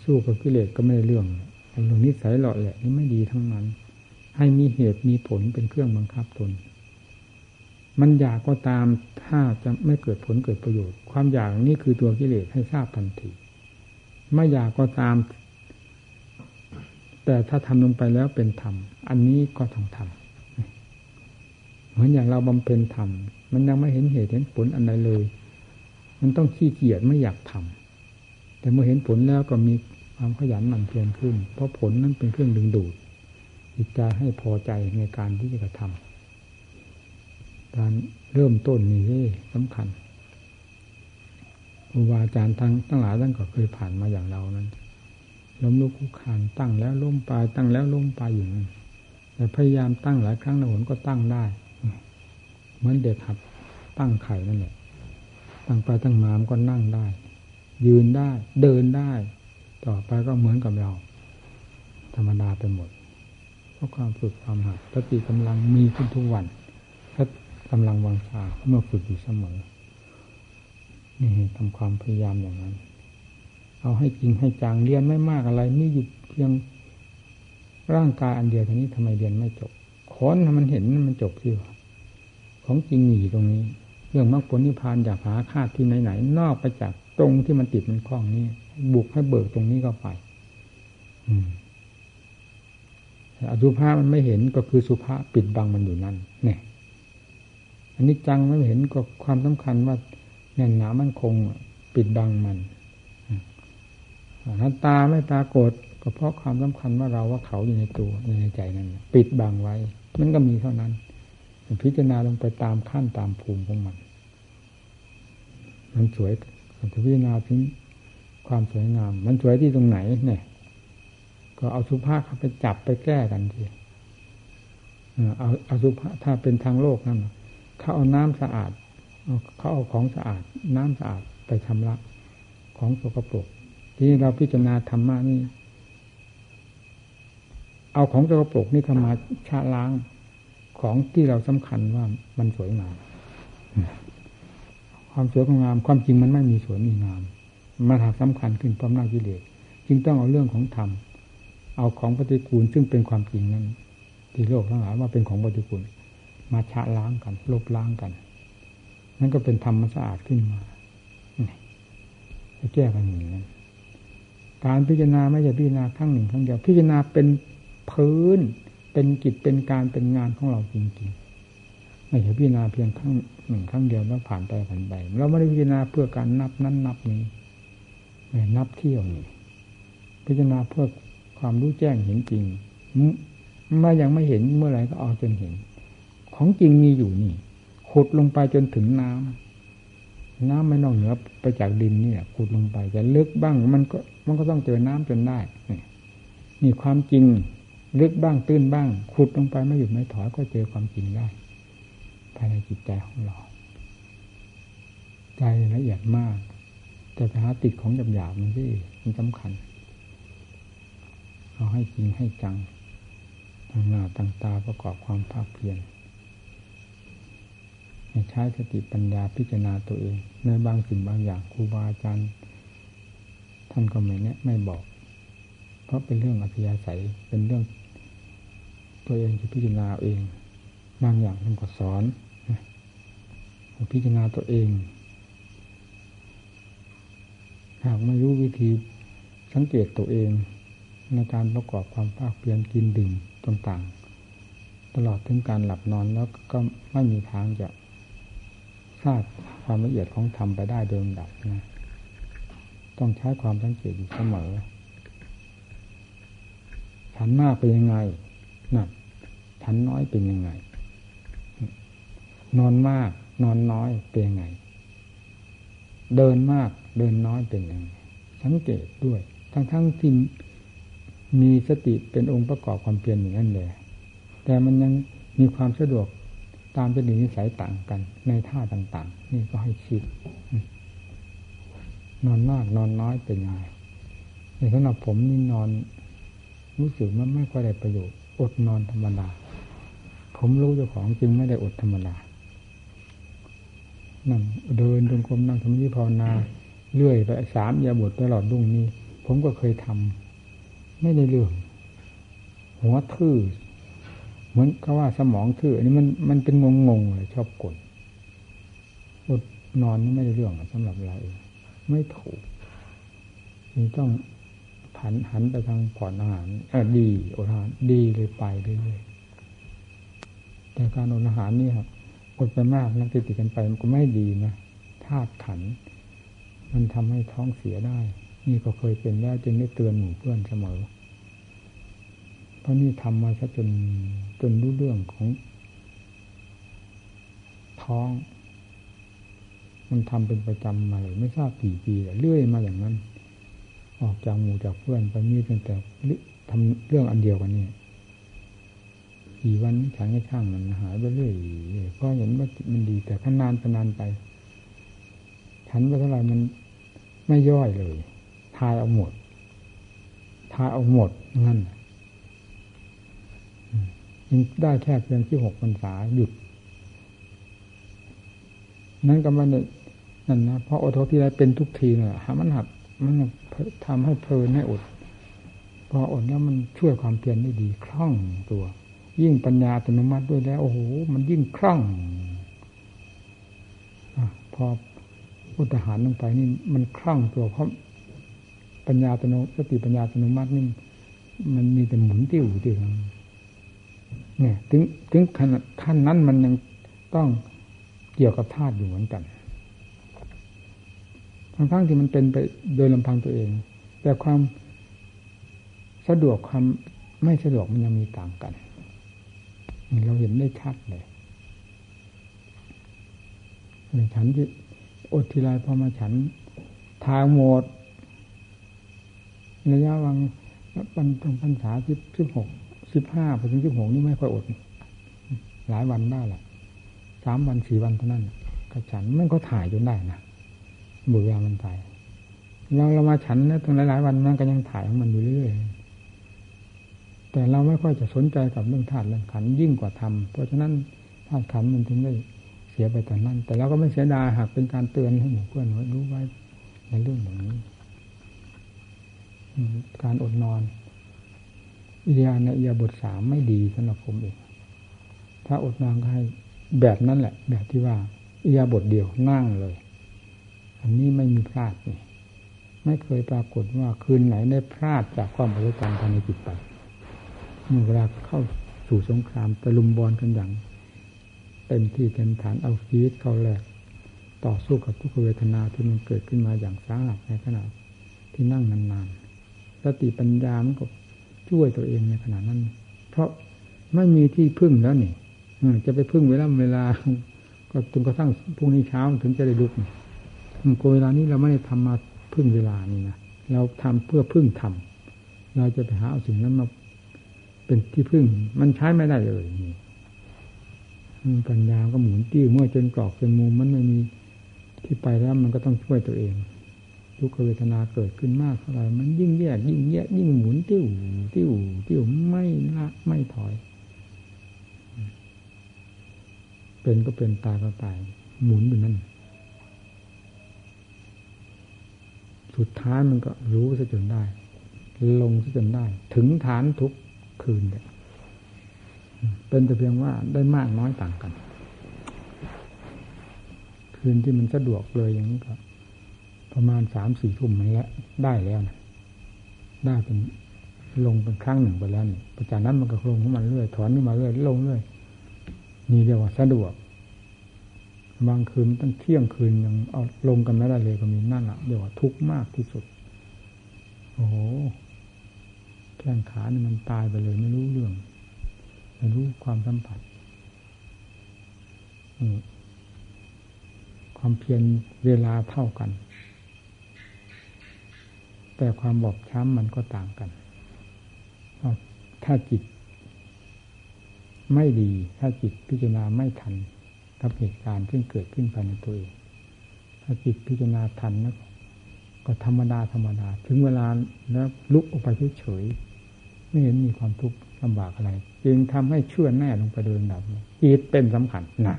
สู้กับกิเลสก็ไม่ได้เรื่อง เรื่องนิสัยเลาะแหละนี่ไม่ดีทั้งนั้น ให้มีเหตุมีผลเป็นเครื่องบังคับตน มันอยากก็ตามถ้าจะไม่เกิดผลเกิดประโยชน์ ความอยากนี่คือตัวกิเลสให้ทราบทันทีไม่อยากก็ตาม แต่ถ้าทำลงไปแล้วเป็นธรรม อันนี้ก็ต้องทำเหมือนอย่างเราบำเพ็ญธรรม มันยังไม่เห็นเหตุเห็นผลอันใดเลย มันต้องขี้เกียจไม่อยากทำแต่เมื่อเห็นผลแล้วก็มี ความขยันหมั่นเพียรขึ้น เพราะผลนั้นเป็นเครื่องดึงดูดจิตใจให้พอใจในการที่จะกระทำการเริ่มต้นนี่สำคัญครูบาอาจารย์ทั้งทั้งหลายท่านก็เคยผ่านมาอย่างเรานั้นล้มลุกคุกคานตั้งแล้วล้มไปตั้งแล้วล้มไปอยู่นั้นแต่พยายามตั้งหลายครั้งนะผลก็ตั้งได้เหมือนเด็กหัดตั้งไข่นั่นแหละตั้งไปตั้งมามก็นั่งได้ ยืนได้ เดินได้ ต่อไปก็เหมือนกับเรา ธรรมดาไปหมด เพราะความฝึกความหัดสติกำลังมีขึ้นทุกวันถ้ากำลังวังชาเมื่อฝึกอยู่เสมอ นี่ทำความพยายามอย่างนั้น เอาให้จริงให้จังเรียนไม่มากอะไร นี่อยู่เพียงร่างกายอันเดียวทีนี้ทำไมเรียนไม่จบค้นให้มันเห็นมันจบสิของจริงหนีตรงนี้ เรื่องมรรคผลนิพพานอยากหาคาดที่ไหนๆนอกไปจากตรงที่มันติดมันคล้องนี้ บุกให้เบิกตรงนี้ก็ไปอสุภามันไม่เห็นก็คือสุภาปิดบังมันอยู่นั่นเนี่ยอันนี้จังไม่เห็นก็ความสำคัญว่าแน่นหนามันคงปิดบังมันถ้าตาไม่ปรากฏก็เพราะความสำคัญว่าเราว่าเขาอยู่ในตัวอยู่ในใจนั้นปิดบังไว้ มันก็มีเท่านั้นพิจารณาลงไปตามขั้นตามภูมิของมัน มันสวยจะพิจารณาถึง ความสวยงาม มันสวยที่ตรงไหนเนี่ย ก็เอาสุภาพเข้าไปจับไปแก้กันทีเอาเอาสุภาพถ้าเป็นทางโลกนั่นเขาเอาน้ำสะอาดเขาเอาของสะอาด น้ำสะอาดไปชำระของสกปรกที่เราพิจารณาธรรมะนี่เอาของสกปรกนี่เข้ามาชะล้างของที่เราสำคัญว่ามันสวยงามความสวยงาม ความจริงมันไม่มีสวยมีงาม มาถากสำคัญขึ้นพร้อมหน้ากิเลสจึงต้องเอาเรื่องของธรรมเอาของปฏิกูลซึ่งเป็นความจริงนั้น ที่โลกทั้งหลายว่าเป็นของปฏิกูล มาชะล้างกันลบล้างกัน นั่นก็เป็นธรรมสะอาดขึ้นมาจะแก้กันอย่างนั้นการพิจารณาไม่ใช่พิจารณาครั้งหนึ่งครั้งเดียวพิจารณาเป็นพื้นเป็นกิจเป็นการเป็นงานของเราจริงๆไม่ใช่พิจารณาเพียงครั้งหนึ่งครั้งเดียวแล้วผ่านไปผ่านไปเราไม่ได้พิจารณาเพื่อการนับนั้นนับนี้ นับเที่ยวนี่พิจารณาเพื่อความรู้แจ้งเห็นจริงเมื่อยังไม่เห็นเมื่อไหร่ก็เอาจนเห็น ของจริงมีอยู่นี่ขุดลงไปจนถึงน้ำน้ำไม่นอกเหนือไปจากดินนี่ขุดลงไปจะลึกบ้าง มันก็มันก็ต้องเจอน้ำจนได้นี่ความจริงลึกบ้างตื้นบ้าง ขุดลงไปไม่หยุดไม่ถอยก็เจอความจริงได้ ภายในจิตใจของเรา ใจละเอียดมาก แต่ปัญหาติดของหยาบๆมันที่มันสำคัญ เอาให้จริงให้จังตั้งหน้าตั้งตาประกอบความภาคเพียรใช้สติปัญญาพิจารณาตัวเอง ในบางสิ่งบางอย่างครูบาอาจารย์ท่านก็ไม่แนะไม่บอก เพราะเป็นเรื่องอัธยาศัยเป็นเรื่อง ตัวเองจะพิจารณาเอง บางอย่างท่านก็สอนพิจารณาตัวเอง หากไม่รู้วิธีสังเกตตัวเองในการประกอบความภาคเพียรกินดื่มต่างๆ ตลอดถึงการหลับนอนแล้วก็ไม่มีทางจะทราบความละเอียดของธรรมไปได้โดยลำดับนะต้องใช้ความสังเกตอยู่เสมอฉันมากเป็นยังไงนั่นฉันน้อยเป็นยังไง นอนมาก นอนน้อยเป็นยังไง เดินมากเดินน้อยเป็นยังไงสังเกตด้วย ทั้งทั้งที่มีสติเป็นองค์ประกอบความเพียรอย่างนั้นแหละแต่มันยังมีความสะดวกตามเป็นนิสัยต่างกัน ในท่าต่าง ๆ นี่ก็ให้คิด นอนมากนอนน้อยเป็นยังไงในสำหรับผมนี่นอน รู้สึกมันไม่ค่อยได้ประโยชน์อดนอนธรรมดา ผมรู้เจ้าของจึงไม่ได้อดธรรมดา นั่งเดินจงกรมนั่งทำนิพาวนาเรื่อยไปสามยาบทตลอดรุ่งนี้ ผมก็เคยทำไม่ได้เรื่อง หัวทื่อเหมือนกับว่าสมองทื่ออันนี้มันมันเป็นงงงเลยชอบกดอดนอนนี่ไม่ได้เรื่องสำหรับเราเองไม่ถูกนี่ต้องหันหันไปทางผ่อนอาหารเออดีอดอาหารดีเลยไปเรื่อยๆแต่การอดอาหารนี่ครับ ดไปมากนักติดติดกันไปมันก็ไม่ดีนะธาตุขัน มันทำให้ท้องเสียได้ นี่ก็เคยเป็นแล้วจึงได้เตือนหมู่เพื่อนเสมอ เพราะนี่ทำมาซะจนจนรู้เรื่องของ ท้อง มันทำเป็นประจำมาเลยไม่ทราบกี่ปีเรื่อยมาอย่างนั้น ออกจากหมู่จากเพื่อนไปมีตั้งแต่ทำเรื่องอันเดียวกันนี่ กี่วันฉันให้ช่างมันหายไปเรื่อยเพราะเห็นว่ามันดีแต่ขนานไปนานไปฉันไปเท่าไหร่มันไม่ย่อยเลย ทายเอาหมด ทายเอาหมดงั้นได้แค่เพียงที่หกพรรษาหยุด นั้นก็มันนั่นนะเพราะอโทที่ไรเป็นทุกทีเลยหามันหักมันทำให้เพลินให้อด พออดแล้วมันช่วยความเพียรได้ดีคล่องตัว ยิ่งปัญญาอัตโนมัติด้วยแล้ว โอ้โห มันยิ่งคล่องอพอพุทธหารลงไปนี่มันคล่องตัวเพราะปัญญาตโนสติปัญญาตโนมัตินี่มันมีแต่หมุนติ้วติ้วเนี่ย ถึงถึงขั้นขั้นนั้นมันยังต้องเกี่ยวกับธาตุอยู่เหมือนกันทั้งทั้งที่มันเป็นไปโดยลำพังตัวเอง แต่ความสะดวกความไม่สะดวกมันยังมีต่างกัน เราเห็นได้ชัดเลยฉันที่อดทีไรพอมาฉันทางหมดระยะวังปันตรงพรรษาสิบสิบหกสิบห้าไปถึงสิบหกนี่ไม่ค่อยอด หลายวันได้แหละสามวันสี่วันเท่านั้นก็ฉันมันก็ถ่ายจนได้นะเบื่อมันไปเราเรามาฉันนะตรงหลายๆวันมันก็ยังถ่ายของมันอยู่เรื่อย แต่เราไม่ค่อยจะสนใจกับเรื่องธาตุเรื่องขันยิ่งกว่าธรรมเพราะฉะนั้นธาตุขันมันถึงได้เสียไปตอนนั้น แต่เราก็ไม่เสียดายหากเป็นการเตือนให้หมู่เพื่อนรู้ไว้ในเรื่องอย่างนี้การอดนอนอิยาในอิยาบทสามไม่ดีสำหรับผมเองถ้าอดนอนก็ให้แบบนั้นแหละ แบบที่ว่าอิยาบทเดียวนั่งเลย อันนี้ไม่มีพลาดนี่ไม่เคยปรากฏว่าคืนไหนได้พลาดจากความบริการมภายในจิตไป เวลาเข้าสู่สงครามตะลุมบอลกันอย่างเต็มที่เต็มฐานเอาชีวิตเข้าแลกต่อสู้กับทุกเวทนาที่มันเกิดขึ้นมาอย่างสาหัสในขณะที่นั่งนานๆสติปัญญามันก็ช่วยตัวเองในขณะนั้น เพราะไม่มีที่พึ่งแล้วนี่จะไปพึ่งเวลาเวลา ก็จนกระทั่งพรุ่งนี้เช้าถึงจะได้ลุกโกเวลานี้เราไม่ได้ทำมาพึ่งเวลานี่นะเราทำเพื่อพึ่งทำเราจะไปหาเอาสิ่งนั้นมา เป็นที่พึ่ง มันใช้ไม่ได้เลยปัญญาก็หมุนติ้วเมื่อจนกรอกจนมุมมันไม่มีที่ไปแล้วมันก็ต้องช่วยตัวเอง ทุกขเวทนาเกิดขึ้นมากเท่าไหร่มันยิ่งแยกยิ่งแยกยิ่งหมุนติ้วติ้วติ้วไม่ละไม่ถอย เป็นก็เป็นตายก็ตาย หมุนอยู่นั่นสุดท้ายมันก็รู้ซะจนได้ ลงซะจนได้ ถึงฐานทุก คืนเนี่ยเป็นแต่เพียงว่าได้มากน้อยต่างกัน คืนที่มันสะดวกเลยอย่างนี้ก็ประมาณสามสี่ทุ่มมันแล้วได้แล้วนะได้เป็นลงเป็นครั้งหนึ่งไปแล้วนี่ประจากนั้นมันก็ลงขึ้นมาเรื่อยถอนขึ้นมาเรื่อยลงเรื่อยนี่เรียกว่าสะดวกบางคืนตั้งเที่ยงคืนยังเอาลงกันไม่ได้เลยก็มีนั่นแหละเรียกว่าทุกข์มากที่สุด โอ้โห แข้งขาเนี่ยมันตายไปเลยไม่รู้เรื่อง ไม่รู้ความสัมผัสความเพียรเวลาเท่ากัน แต่ความบอบช้ำมันก็ต่างกัน ถ้าจิต ไม่ดี ถ้าจิตพิจารณาไม่ทันกับเหตุการณ์ที่เกิดขึ้นภายในตัวเอง ถ้าจิตพิจารณาทันแล้วก็ธรรมดาธรรมดา ถึงเวลาแล้วลุกออกไปเฉย ไม่เห็นมีความทุกข์ลำบากอะไร จึงทำให้เชื่อแน่ลงไปโดยลำดับจิตเป็นสำคัญนะ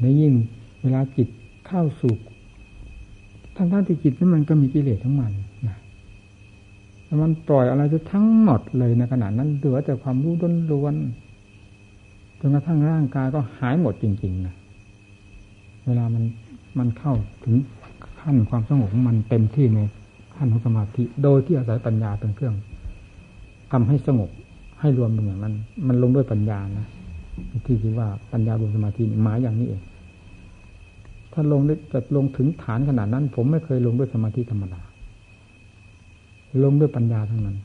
ในยิ่งเวลาจิตเข้าสู่ทั้งทั้งที่จิตนั้นมันก็มีกิเลสทั้งมันนะมันปล่อยอะไรจะทั้งหมดเลยในขณะนั้นเหลือแต่ความรู้ล้วนจนกระทั่งร่างกายก็หายหมดจริงๆนะเวลามันมันเข้าถึงขั้นความสงบมันเต็มที่ใน ขั้นของสมาธิ โดยที่อาศัยปัญญาเป็นเครื่องทำให้สงบให้รวมเป็นอย่างนั้น มันลงด้วยปัญญานะที่คิดว่าปัญญารวมสมาธิหมายอย่างนี้เอง ถ้าลงจะลงถึงฐานขนาดนั้น ผมไม่เคยลงด้วยสมาธิธรรมดา ลงด้วยปัญญาทั้งนั้น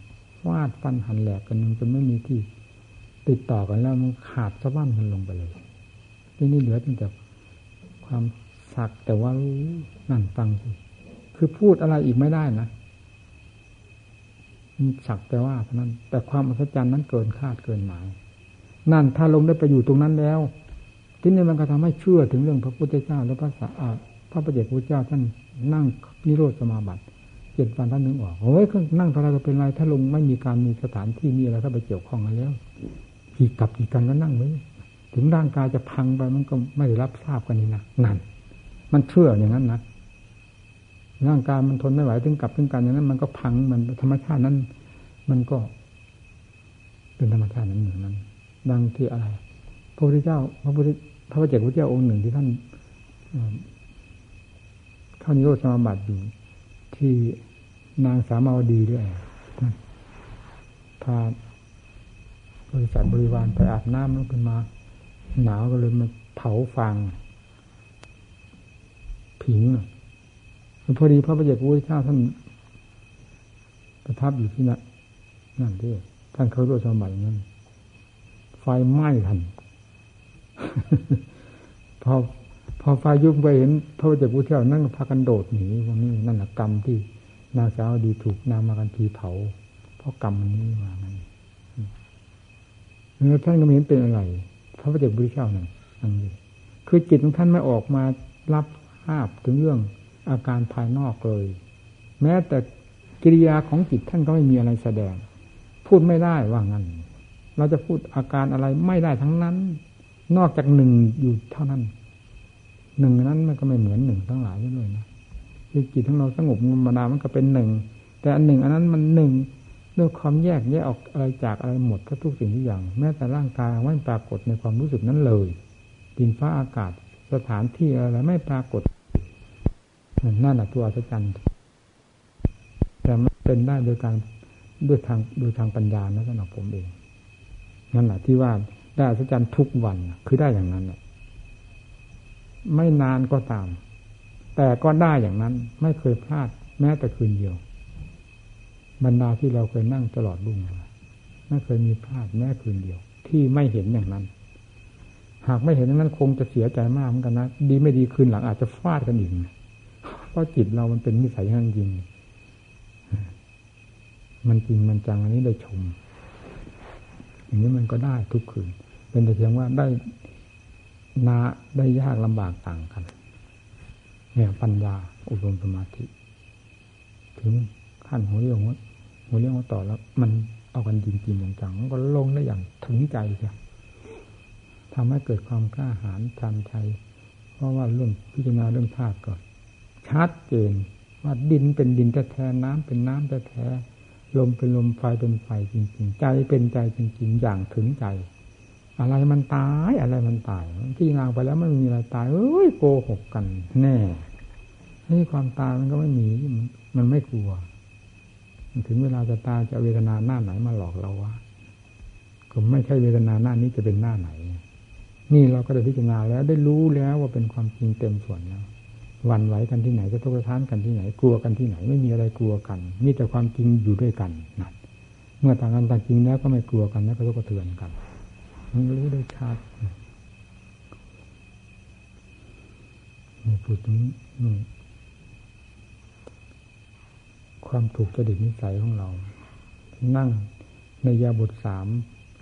วาดฟันหันแหลกกันจนไม่มีที่ ติดต่อกันแล้วมันขาดสะบั้นกันลงไปเลยที่นี่เหลือตั้งแต่ความสักแต่ว่านั่นฟังสิ คือพูดอะไรอีกไม่ได้นะมีสักแต่ว่าเท่านั้น แต่ความอัศจรรย์นั้นเกินคาดเกินหมาย นั่นถ้าลงได้ไปอยู่ตรงนั้นแล้ว ที่นี่มันก็ทำให้เชื่อถึงเรื่องพระพุทธเจ้าและพระสาพระประเจกพุทธเจ้าท่านนั่งนิโรธสมาบัติเจ็ดวันท่านนึงออกโอ้ยนั่งเท่าไรก็เป็นไรถ้าลงไม่มีการมีสถานที่มีอะไรเข้าไปเกี่ยวข้องกันแล้วผีกลับผีกันก็นั่งไว้ถึงร่างกายจะพังไปมันก็ไม่ได้รับทราบกันนี่นะนั่น มันเชื่ออย่างนั้นนะ ร่างกายมันทนไม่ไหวถึงกลับถึงกันอย่างนั้น มันก็พังมันธรรมชาตินั้น มันก็ เป็นธรรมชาตินั้นอย่างนั้น ดังที่อะไรพระพุทธเจ้า พระพุทธพระเจ้าพระเจ้าองค์หนึ่งที่ท่านเข้านิโรธสมาบัติอยู่ที่นางสามาวดีด้วยพาบริษัทบริวารไปอาบน้ำแล้วขึ้นมา หนาวก็เลยมาเผาฟางผิง พอดีพระประเจกพุทธเจ้าท่านประทับอยู่ที่นั่นนั่นด้วยท่านเขาด้วยสมัยนั้น ไฟไหม้ทันพอพอไฟยุ่งไปเห็นพระเจ้าพุทธเจ้านั่งพากันโดดหนีวันนี้นั่นแหละกรรมที่นางสาวดีถูกนามากันทีเผา เพราะกรรมนี้มามันเนื้อท่านก็ไม่เห็นเป็นอะไร พระเจ้าพุทธเจ้านั่นนั่นคือจิตของท่านไม่ออกมารับภาพถึงเรื่อง อาการภายนอกเลย แม้แต่กิริยาของจิตท่านก็ไม่มีอะไรแสดง พูดไม่ได้ว่างั้น เราจะพูดอาการอะไรไม่ได้ทั้งนั้น นอกจากหนึ่งอยู่เท่านั้น หนึ่งนั้นมันก็ไม่เหมือนหนึ่งทั้งหลายเลยนะคือจิตของเราสงบธรรมดามันก็เป็นหนึ่งแต่อันหนึ่งอันนั้นมันหนึ่งด้วยความแยกแยกออกอะไรจากอะไรหมดก็ทุกสิ่งทุกอย่าง แม้แต่ร่างกายไม่ปรากฏในความรู้สึกนั้นเลยดินฟ้าอากาศสถานที่อะไรไม่ปรากฏ นั่นแหะตัวอัศจรรย์แต่มันเป็นได้โดยการด้วยทางโดยทางปัญญานะสำหรับผมเอง นั่นแหละที่ว่าได้อัศจรรย์ทุกวันคือได้อย่างนั้นเนี่ยไม่นานก็ตาม แต่ก็ได้อย่างนั้น ไม่เคยพลาด แม้แต่คืนเดียว บรรดาที่เราเคยนั่งตลอดรุ่งไม่เคยมีพลาดแม้คืนเดียว ที่ไม่เห็นอย่างนั้น หากไม่เห็นอย่างนั้นคงจะเสียใจมากเหมือนกันนะดีไม่ดีคืนหลังอาจจะฟาดกันอีก เพราะจิตเรามันเป็นนิสัยอย่างจริง มันจริงมันจังอันนี้ได้ชม อย่างนี้มันก็ได้ทุกคืน เป็นแต่เพียงว่าได้นาได้ยากลำบากต่างกัน เนี่ยปัญญาอุดมสมาธิ ถึงขั้นหัวเรี่ยวหัวเรี่ยวหัวต่อแล้ว มันเอากันจริงจริงจังมันก็ลงได้อย่างถึงใจเชียทำให้เกิดความกล้าหาญชันชัย เพราะว่าเรื่องพิจารณาเรื่องธาตุก่อน ชัดเจนว่าดินเป็นดินแท้น้ำเป็นน้ำแท้ลมเป็นลมไฟเป็นไฟจริงๆ ใจเป็นใจจริงๆอย่างถึงใจ อะไรมันตายอะไรมันตายที่งางไปแล้วมันมีอะไรตายเอ้ยโกหกกัน แน่นี่ความตายมันก็ไม่มีมันไม่กลัวถึงเวลาจะตายจะเวทนาหน้าไหนมาหลอกเราวะก็ไม่ใช่เวทนาหน้านี้จะเป็นหน้าไหน นี่เราก็ได้พิจารณาแล้วได้รู้แล้วว่าเป็นความจริงเต็มส่วนแล้ว วันไหวกันที่ไหนจะทุกข์ท้านกันที่ไหน กลัวกันที่ไหน ไม่มีอะไรกลัวกันมีแต่ความจริงอยู่ด้วยกันนั่นเมื่อต่างกันต่างจริงแล้วก็ไม่กลัวกันแล้วก็ทุกข์เทือนกันมันรู้ได้ชัดนี่พูดถึงความถูกจริตนิสัยของเรา นั่งในยาบทสาม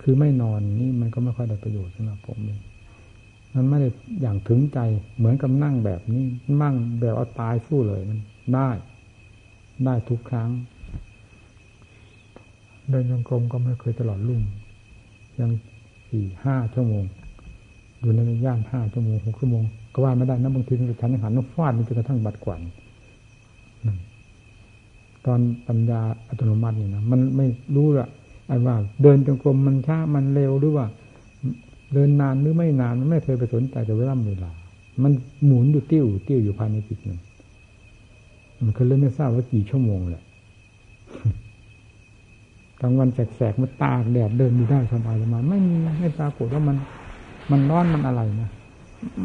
คือไม่นอนนี่มันก็ไม่ค่อยได้ประโยชน์สำหรับผมเอง มันไม่ได้อย่างถึงใจเหมือนกับนั่งแบบนี้นั่งแบบเอาตายสู้เลยมันได้ ได้ทุกครั้ง เดินยังกรมก็ไม่เคยตลอดรุ่งยังสี่ห้าชั่วโมงอยู่ในย่านห้าชั่วโมงหกชั่วโมงก็ว่าไม่ได้นะบางทีฉันหันน้ำฟาดมันจนกระทั่งบัดกวนตอนปัญญาอัตโนมัตินี่นะมันไม่รู้ละไอ้ว่า เดินจงกรมมันช้ามันเร็วหรือว่า เดินนานหรือไม่นานมันไม่เคยไปสนใจแต่เวลาเวลา มันหมุนอยู่ติ้วติ้วอยู่ภายในจิตนึงมันเคยเลยไม่ทราบว่ากี่ชั่วโมงแหละกลางวันแสกๆมันตากแดดเดินอยู่ได้สบายมาไม่มีไม่ปรากฏว่ามัน มันร้อนมันอะไรนะ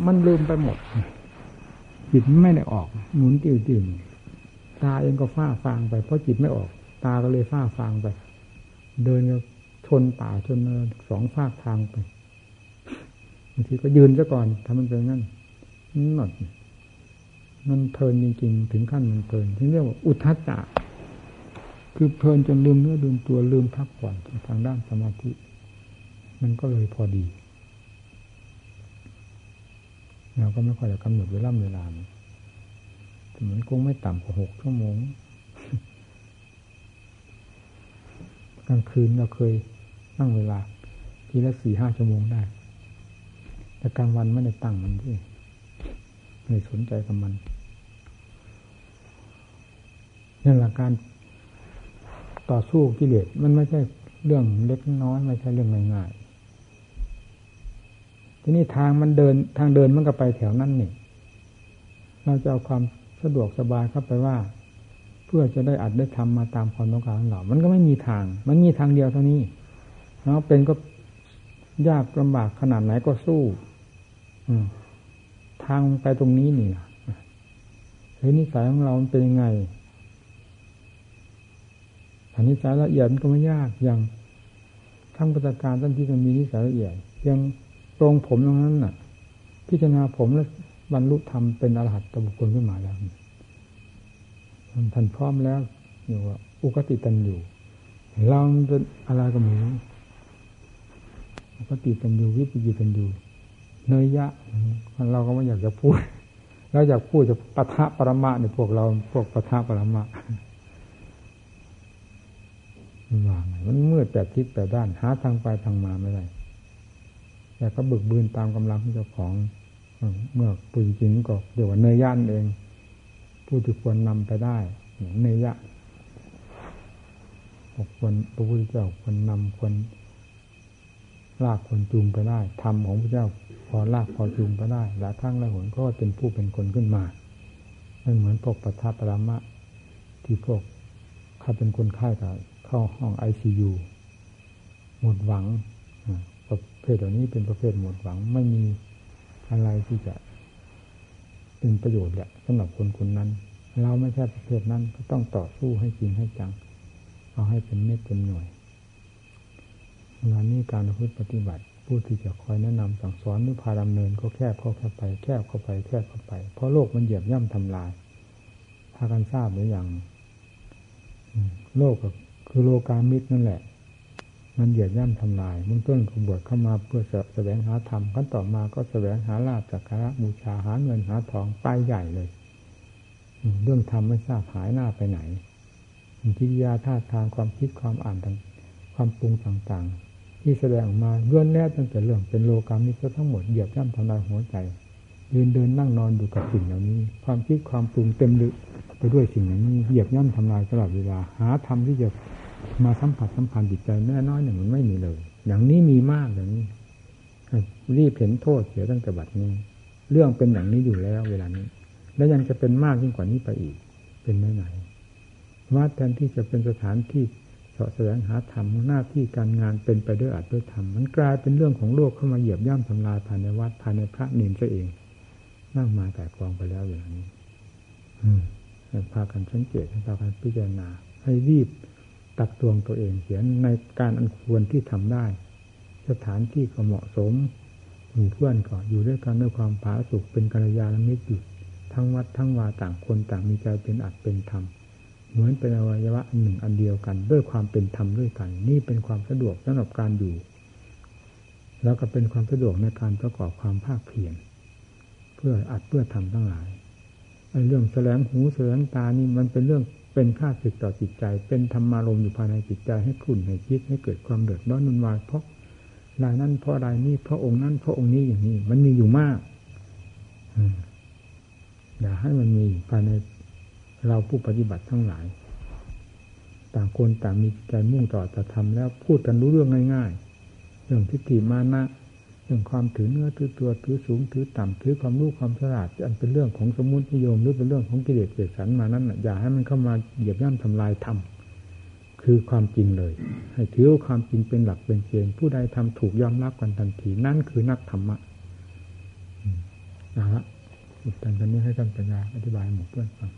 มันลืมไปหมดจิตไม่ได้ออก หมุนติ้วติ้วตาเองก็ฟ้าฟางไป เพราะจิตไม่ออก ตาก็เลยฟ้าฟางไป เดินก็ชนป่าชนสองฝากทางไป บางทีก็ยืนซะก่อนทำมันเป็นงั้นนั่นมันเพลินจริงๆ ถึงขั้นมันเพลินที่เรียกว่าอุทัจจะคือเพลินจนลืมเนื้อลืมตัวลืมพักผ่อนทางด้านสมาธิ มันก็เลยพอดี เราก็ไม่ค่อยจะกำหนดเวลาเวลาเหมือนคงไม่ต่ำกว่าหกชั่วโมงกลางคืนเราเคยนั่งเวลา ทีละสี่ห้าชั่วโมงได้ แต่กลางวันไม่ได้ตั้งมันที่ไม่สนใจกับมันนั่นแหละการต่อสู้กิเลสมันไม่ใช่เรื่องเล็กน้อยไม่ใช่เรื่องง่ายๆทีนี้ทางมันเดินทางเดินมันก็ไปแถวนั้นนี่เราจะเอาความสะดวกสบายเข้าไปว่า เพื่อจะได้อัดได้ทำมาตามความต้องการของเรา มันก็ไม่มีทาง มันมีทางเดียวเท่านี้แล้วเป็นก็ยากลำบากขนาดไหนก็สู้ ทางไปตรงนี้นี่เฮ้ยนิสัยของเราเป็นยังไงอันนิสัยละเอียดก็ไม่ยากอย่างทั้งประการท่านที่จะมีนิสัยละเอียดยังตรงผมตรงนั้นน่ะ พิจารณาผมแล้วบรรลุธรรมเป็นอรหัตตบุคคลขึ้นมาแล้วท่านพร้อมแล้วอยู่ว่าอุกติตันอยู่ เราเป็นอะไรก็ไม่รู้อุกติตันอยู่วิปิจิตันอยู่ เนยยะเราก็ไม่อยากจะพูดเราอยากพูดจะปะทะปรมาเนี่ยพวกเราพวกปะทะปรมาว่างมันมืดแปดทิศแปดด้าน หาทางไปทางมาไม่ได้แต่ก็บึกบืนตามกำลังของเจ้าของเมื่อปุยจริงก็เดี๋ยวว่าเนยย่านเอง ผู้ที่ควรนำไปได้เนยยะควรพระพุทธเจ้าควรนำควร ลากควรจูงไปได้ธรรมของพระเจ้าพอลากพอจูงไปได้หลายครั้งหลายหนก็เป็นผู้เป็นคนขึ้นมาไม่เหมือนพวกปัทภปรมะ ที่พวกข้าเป็นคนไข้กับเข้าห้องไอซียูหมดหวังประเภทเหล่านี้เป็นประเภทหมดหวังไม่มีอะไรที่จะเป็นประโยชน์แหละสำหรับคนคนนั้น เราไม่ใช่ประเภทนั้นก็ต้องต่อสู้ให้จริงให้จัง เอาให้เป็นเม็ดเป็นหน่วย งานนี้การพูดปฏิบัติผู้ที่จะคอยแนะนำสั่งสอนหรือพาดำเนินก็แคบเข้าไปแคบเข้าไปแคบเข้าไป เพราะโลกมันเหยียบย่ำทำลายพากันทราบหรือยังโลกก็คือโลกามิตรนั่นแหละ มันเหยียดย่ำทำลายมึงต้นขบวชเข้ามาเพื่อแสวงหาธรรมขั้นต่อมาก็แสวงหาลาภจากการบูชาหาเงินหาทองไปใหญ่เลยเรื่องธรรมไม่ทราบหายหน้าไปไหนทิฏยาท่าทางความคิดความอ่านต่างความปรุงต่างๆ ที่แสดงออกมาลื่อนแน่ตั้งแต่เรื่องเป็นโลกามิตรทั้งหมดเหยียบย่ำทำลายหัวใจยืนเดินนั่งนอนอยู่กับสิ่งเหล่านี้ ความคิดความปรุงเต็มลึกไปด้วยสิ่งเหล่านี้เหยียบย่ำทำลายตลอดเวลาหาธรรมที่จะมาสัมผัสสัมพันธ์จิตใจแม่น้อยหนึ่งมันไม่มีเลย อย่างนี้มีมากอย่างนี้รีบเห็นโทษเสียตั้งแต่บัดนี้ เรื่องเป็นอย่างนี้อยู่แล้วเวลานี้ และยังจะเป็นมากยิ่งกว่านี้ไปอีก เป็นไม่ไหนวัดแทนที่จะเป็นสถานที่าะแสวงหาธรรมหน้าที่การงานเป็นไปด้วยอัดด้วยธรรมมันกลายเป็นเรื่องของโลกเข้ามาเหยียบย่ำทำลายภายในวัดภายในพระเนรซะเองมากมายแต่กองไปแล้วอย่างนี้ให้พากันสังเกตให้พากันพิจารณา ให้รีบตักตวงตัวเองเสียในการอันควรที่ทำได้ สถานที่ก็เหมาะสมหมู่เพื่อนก็อยู่ด้วยกันด้วยความผาสุกเป็นกัลยาณมิตรอยู่ทั้งวัดทั้งวาต่างคนต่างมีใจเป็นอัดเป็นธรรม เหมือนเป็นอวัยวะอันหนึ่งอันเดียวกัน ด้วยความเป็นธรรมด้วยกัน นี่เป็นความสะดวกสำหรับการอยู่ แล้วก็เป็นความสะดวกในการประกอบความภาคเพียรเพื่ออัดเพื่อทำทั้งหลายเรื่องแสลงหูแสลงตานี่มันเป็นเรื่องเป็นค่าศึกต่อจิตใจ เป็นธรรมารมอยู่ภายในจิตใจให้ขุ่นให้คิดให้เกิดความเดือดร้อนนุ่นวายเพราะรายนั้นเพราะรายนี้เพราะองค์นั้นเพราะองค์นี้อย่างนี้ มันมีอยู่มากอย่าให้มันมีภายใน เราผู้ปฏิบัติทั้งหลาย ต่างคนต่างมีใจมุ่งต่อจะทำแล้วพูดกันรู้เรื่องง่าย ๆ เรื่องทิฏฐิมานะเรื่องความถือเนื้อถือตัวถือสูงถือต่ำถือความรู้ความฉลาดอันเป็นเรื่องของสมุตินิยมหรือเป็นเรื่องของกิเลสเกิดสันมานั้นอย่าให้มันเข้ามาเหยียบย่ำทำลายธรรมคือความจริงเลย ให้ถือความจริงเป็นหลักเป็นเกณฑ์ผู้ใดทำถูกยอมรับกันทันทีนั่นคือนักธรรมะนะฮะอีกตอนนี้ให้กันปัญญาอธิบายหมู่เพื่อนฟัง